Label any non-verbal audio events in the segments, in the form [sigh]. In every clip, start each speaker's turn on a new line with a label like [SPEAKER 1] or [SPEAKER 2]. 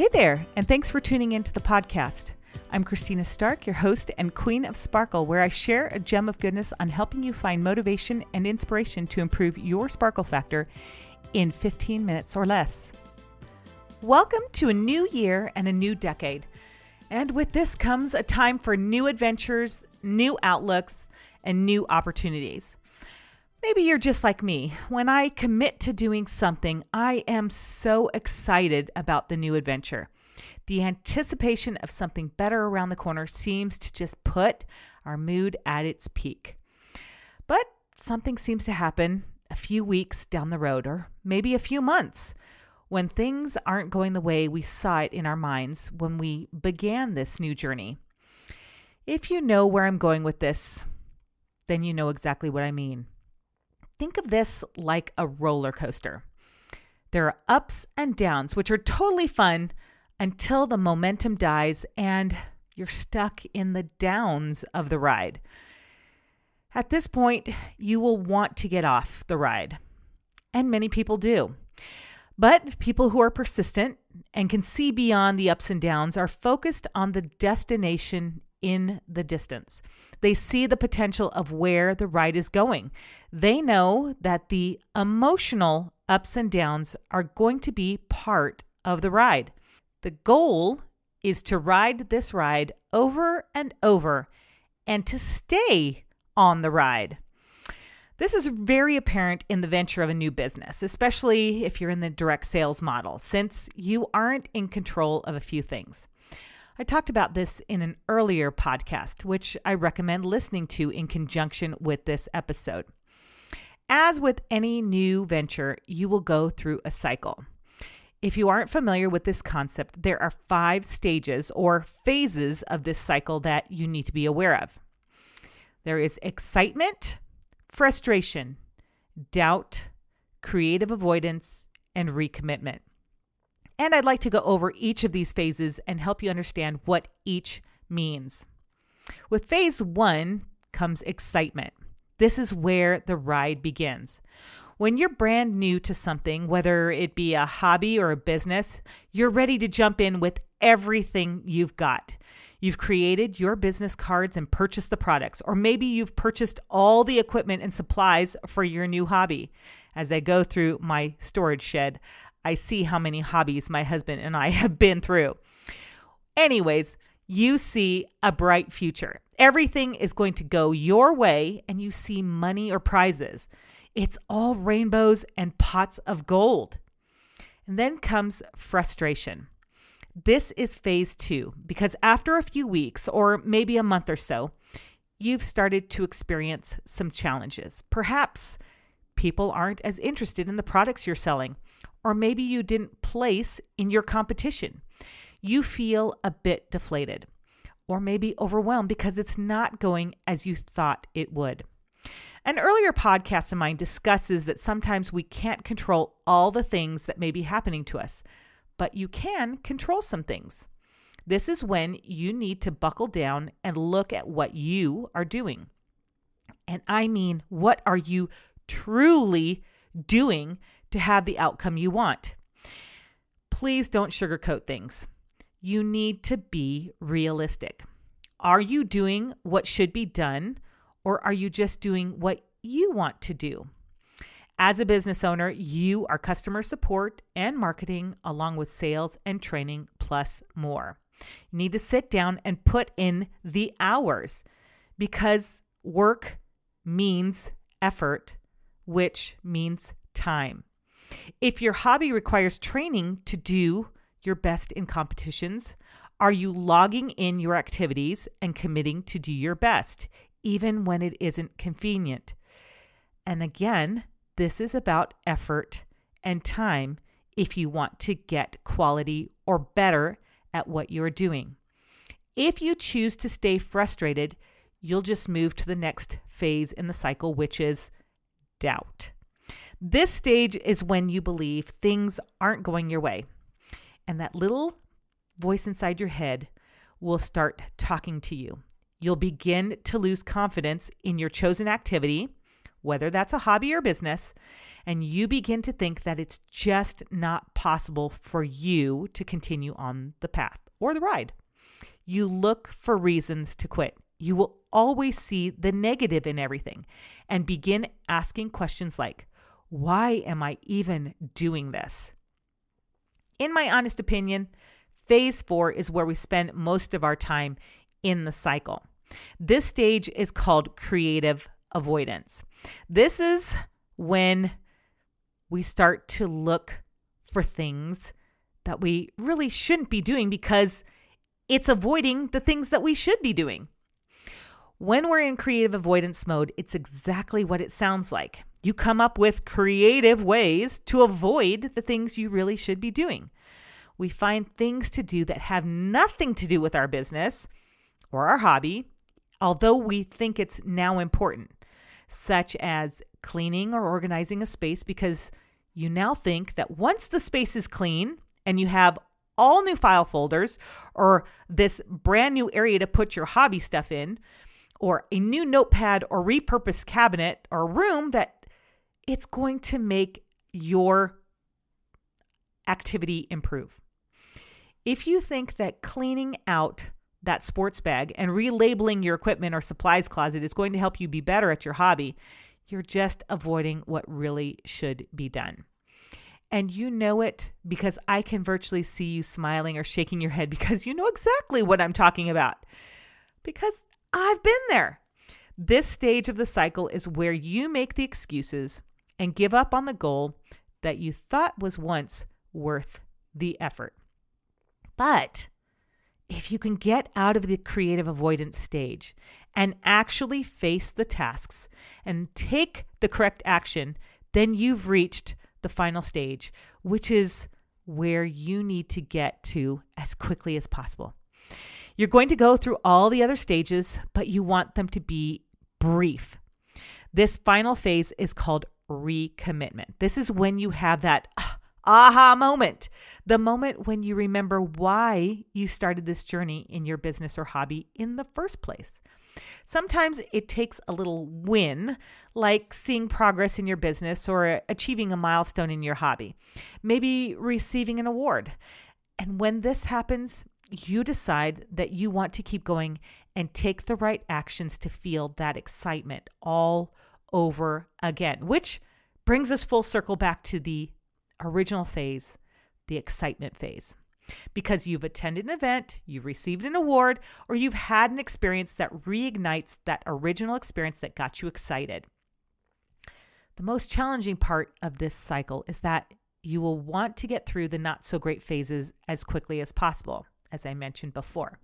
[SPEAKER 1] Hey there, and thanks for tuning in to the podcast. I'm Christina Stark, your host and queen of Sparkle, where I share a gem of goodness on helping you find motivation and inspiration to improve your sparkle factor in 15 minutes or less. Welcome to a new year and a new decade. And with this comes a time for new adventures, new outlooks, and new opportunities. Maybe you're just like me. When I commit to doing something, I am so excited about the new adventure. The anticipation of something better around the corner seems to just put our mood at its peak. But something seems to happen a few weeks down the road, or maybe a few months, when things aren't going the way we saw it in our minds when we began this new journey. If you know where I'm going with this, then you know exactly what I mean. Think of this like a roller coaster. There are ups and downs, which are totally fun until the momentum dies and you're stuck in the downs of the ride. At this point, you will want to get off the ride, and many people do. But people who are persistent and can see beyond the ups and downs are focused on the destination in the distance. They see the potential of where the ride is going. They know that the emotional ups and downs are going to be part of the ride. The goal is to ride this ride over and over and to stay on the ride. This is very apparent in the venture of a new business, especially if you're in the direct sales model, since you aren't in control of a few things. I talked about this in an earlier podcast, which I recommend listening to in conjunction with this episode. As with any new venture, you will go through a cycle. If you aren't familiar with this concept, there are five stages or phases of this cycle that you need to be aware of. There is excitement, frustration, doubt, creative avoidance, and recommitment. And I'd like to go over each of these phases and help you understand what each means. With phase one comes excitement. This is where the ride begins. When you're brand new to something, whether it be a hobby or a business, you're ready to jump in with everything you've got. You've created your business cards and purchased the products, or maybe you've purchased all the equipment and supplies for your new hobby. As I go through my storage shed, I see how many hobbies my husband and I [laughs] have been through. Anyways, you see a bright future. Everything is going to go your way, and you see money or prizes. It's all rainbows and pots of gold. And then comes frustration. This is phase two because after a few weeks or maybe a month or so, you've started to experience some challenges. Perhaps people aren't as interested in the products you're selling, or maybe you didn't place in your competition. You feel a bit deflated or maybe overwhelmed because it's not going as you thought it would. An earlier podcast of mine discusses that sometimes we can't control all the things that may be happening to us, but you can control some things. This is when you need to buckle down and look at what you are doing. And I mean, what are you truly doing to have the outcome you want. Please don't sugarcoat things. You need to be realistic. Are you doing what should be done, or are you just doing what you want to do? As a business owner, you are customer support and marketing, along with sales and training, plus more. You need to sit down and put in the hours because work means effort, which means time. If your hobby requires training to do your best in competitions, are you logging in your activities and committing to do your best, even when it isn't convenient? And again, this is about effort and time if you want to get quality or better at what you're doing. If you choose to stay frustrated, you'll just move to the next phase in the cycle, which is doubt. This stage is when you believe things aren't going your way. And that little voice inside your head will start talking to you. You'll begin to lose confidence in your chosen activity, whether that's a hobby or business, and you begin to think that it's just not possible for you to continue on the path or the ride. You look for reasons to quit. You will always see the negative in everything and begin asking questions like, Why am I even doing this? In my honest opinion, phase four is where we spend most of our time in the cycle. This stage is called creative avoidance. This is when we start to look for things that we really shouldn't be doing because it's avoiding the things that we should be doing. When we're in creative avoidance mode, it's exactly what it sounds like. You come up with creative ways to avoid the things you really should be doing. We find things to do that have nothing to do with our business or our hobby, although we think it's now important, such as cleaning or organizing a space because you now think that once the space is clean and you have all new file folders or this brand new area to put your hobby stuff in or a new notepad or repurposed cabinet or room that it's going to make your activity improve. If you think that cleaning out that sports bag and relabeling your equipment or supplies closet is going to help you be better at your hobby, you're just avoiding what really should be done. And you know it because I can virtually see you smiling or shaking your head because you know exactly what I'm talking about. Because I've been there. This stage of the cycle is where you make the excuses and give up on the goal that you thought was once worth the effort. But if you can get out of the creative avoidance stage and actually face the tasks and take the correct action, then you've reached the final stage, which is where you need to get to as quickly as possible. You're going to go through all the other stages, but you want them to be brief. This final phase is called recommitment. This is when you have that ah, aha moment, the moment when you remember why you started this journey in your business or hobby in the first place. Sometimes it takes a little win, like seeing progress in your business or achieving a milestone in your hobby, maybe receiving an award. And when this happens, you decide that you want to keep going and take the right actions to feel that excitement all over again, which brings us full circle back to the original phase, the excitement phase. Because you've attended an event, you've received an award, or you've had an experience that reignites that original experience that got you excited. The most challenging part of this cycle is that you will want to get through the not so great phases as quickly as possible, as I mentioned before.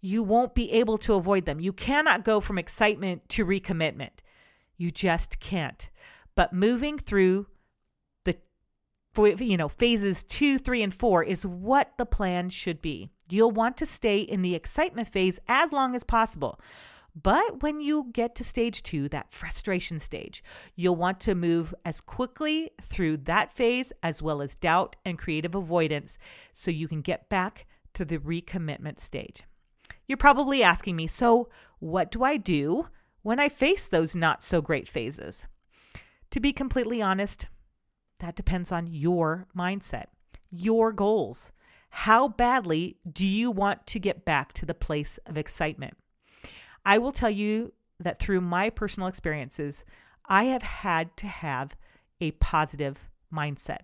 [SPEAKER 1] You won't be able to avoid them. You cannot go from excitement to recommitment. You just can't. But moving through the you know phases 2 3 and 4 is what the plan should be. You'll want to stay in the excitement phase as long as possible. But when you get to stage 2 that frustration stage you'll want to move as quickly through that phase as well as doubt and creative avoidance so you can get back to the recommitment stage. You're probably asking me so what do i do when i face those not so great phases to be completely honest that depends on your mindset, your goals. How badly do you want to get back to the place of excitement? I will tell you that through my personal experiences, I have had to have a positive mindset.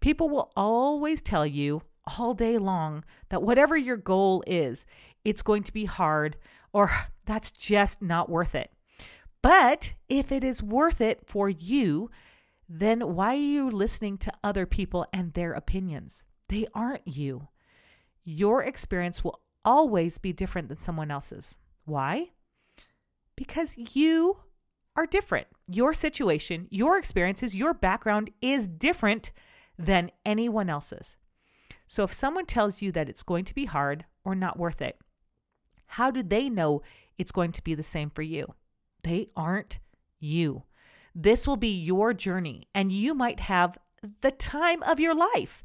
[SPEAKER 1] People will always tell you all day long that whatever your goal is, it's going to be hard or that's just not worth it. But if it is worth it for you, then why are you listening to other people and their opinions? They aren't you. Your experience will always be different than someone else's. Why? Because you are different. Your situation, your experiences, your background is different than anyone else's. So if someone tells you that it's going to be hard or not worth it, how do they know it's going to be the same for you? They aren't you. This will be your journey, and you might have the time of your life.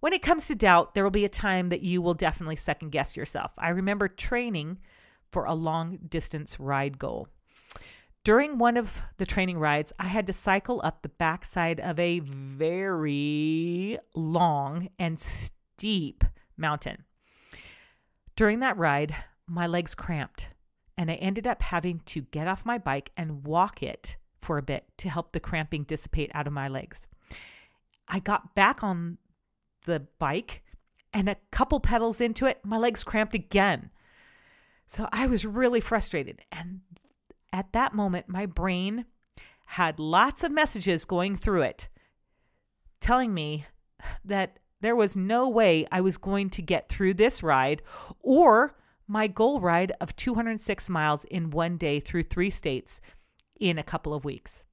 [SPEAKER 1] When it comes to doubt, there will be a time that you will definitely second guess yourself. I remember training for a long distance ride goal. during one of the training rides, I had to cycle up the backside of a very long and steep mountain. During that ride, my legs cramped, and I ended up having to get off my bike and walk it for a bit to help the cramping dissipate out of my legs. I got back on the bike, and a couple pedals into it, my legs cramped again. So I was really frustrated. And at that moment, my brain had lots of messages going through it telling me that there was no way I was going to get through this ride or my goal ride of 206 miles in one day through three states in a couple of weeks.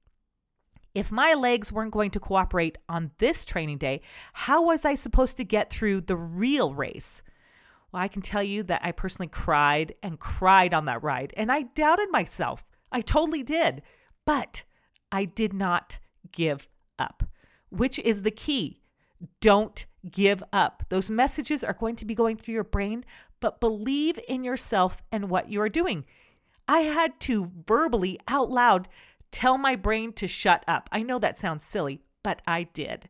[SPEAKER 1] If my legs weren't going to cooperate on this training day, how was I supposed to get through the real race? Well, I can tell you that I personally cried and cried on that ride, and I doubted myself. I totally did. But I did not give up, which is the key. Don't give up. Those messages are going to be going through your brain, but believe in yourself and what you are doing. I had to verbally, out loud, tell my brain to shut up. I know that sounds silly, but I did.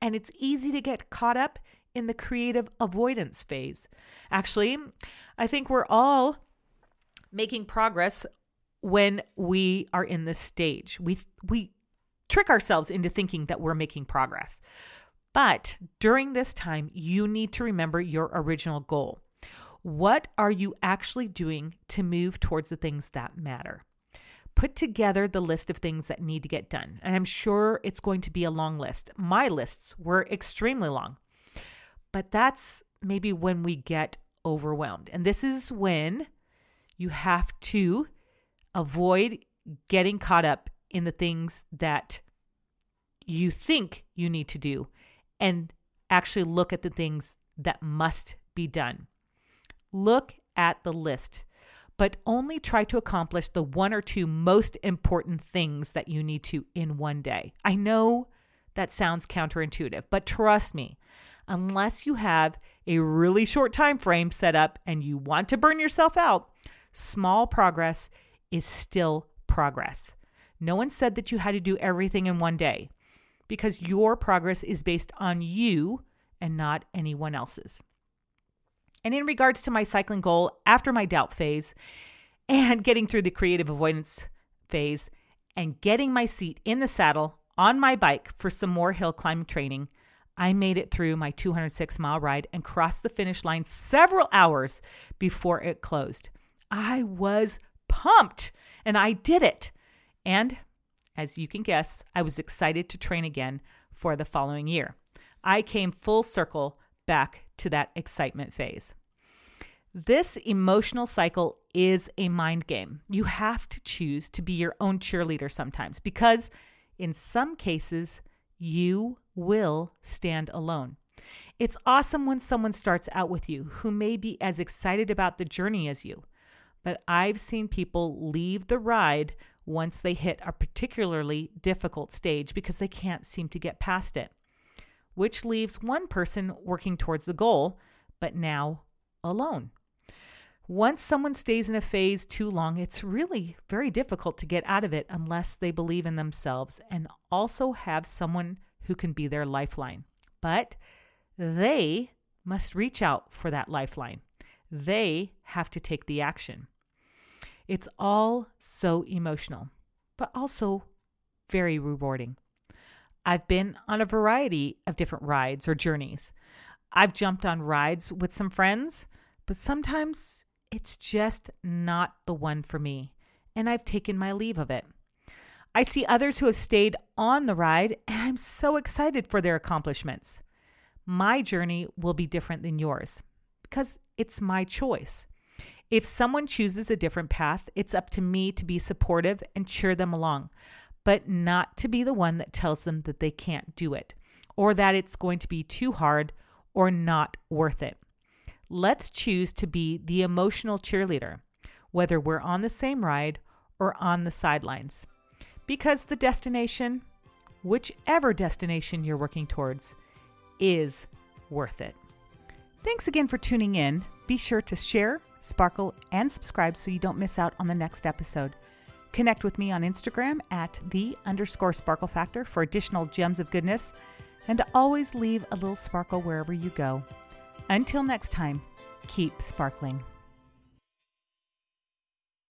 [SPEAKER 1] And it's easy to get caught up in the creative avoidance phase. Actually, I think we're all making progress when we are in this stage. We we trick ourselves into thinking that we're making progress. But during this time, you need to remember your original goal. What are you actually doing to move towards the things that matter? Put together the list of things that need to get done. And I'm sure it's going to be a long list. My lists were extremely long. But that's maybe when we get overwhelmed. And this is when you have to avoid getting caught up in the things that you think you need to do and actually look at the things that must be done. Look at the list, but only try to accomplish the one or two most important things that you need to in one day. I know that sounds counterintuitive, but trust me, unless you have a really short time frame set up and you want to burn yourself out, small progress is still progress. No one said that you had to do everything in one day because your progress is based on you and not anyone else's. And in regards to my cycling goal after my doubt phase and getting through the creative avoidance phase and getting my seat in the saddle on my bike for some more hill climbing training, I made it through my 206 mile ride and crossed the finish line several hours before it closed. I was pumped and I did it. And as you can guess, I was excited to train again for the following year. I came full circle back to that excitement phase. This emotional cycle is a mind game. You have to choose to be your own cheerleader sometimes because, in some cases, you will stand alone. It's awesome when someone starts out with you who may be as excited about the journey as you but I've seen people leave the ride once they hit a particularly difficult stage because they can't seem to get past it, which leaves one person working towards the goal, but now alone. Once someone stays in a phase too long, it's really very difficult to get out of it unless they believe in themselves and also have someone who can be their lifeline. But they must reach out for that lifeline. They have to take the action. It's all so emotional, but also very rewarding. I've been on a variety of different rides or journeys. I've jumped on rides with some friends, but sometimes it's just not the one for me, and I've taken my leave of it. I see others who have stayed on the ride, and I'm so excited for their accomplishments. My journey will be different than yours because it's my choice. If someone chooses a different path, it's up to me to be supportive and cheer them along, but not to be the one that tells them that they can't do it or that it's going to be too hard or not worth it. Let's choose to be the emotional cheerleader, whether we're on the same ride or on the sidelines, because the destination, whichever destination you're working towards, is worth it. Thanks again for tuning in. Be sure to share, sparkle, and subscribe so you don't miss out on the next episode. Connect with me on Instagram at the underscore sparkle factor for additional gems of goodness, and always leave a little sparkle wherever you go. Until next time, keep sparkling.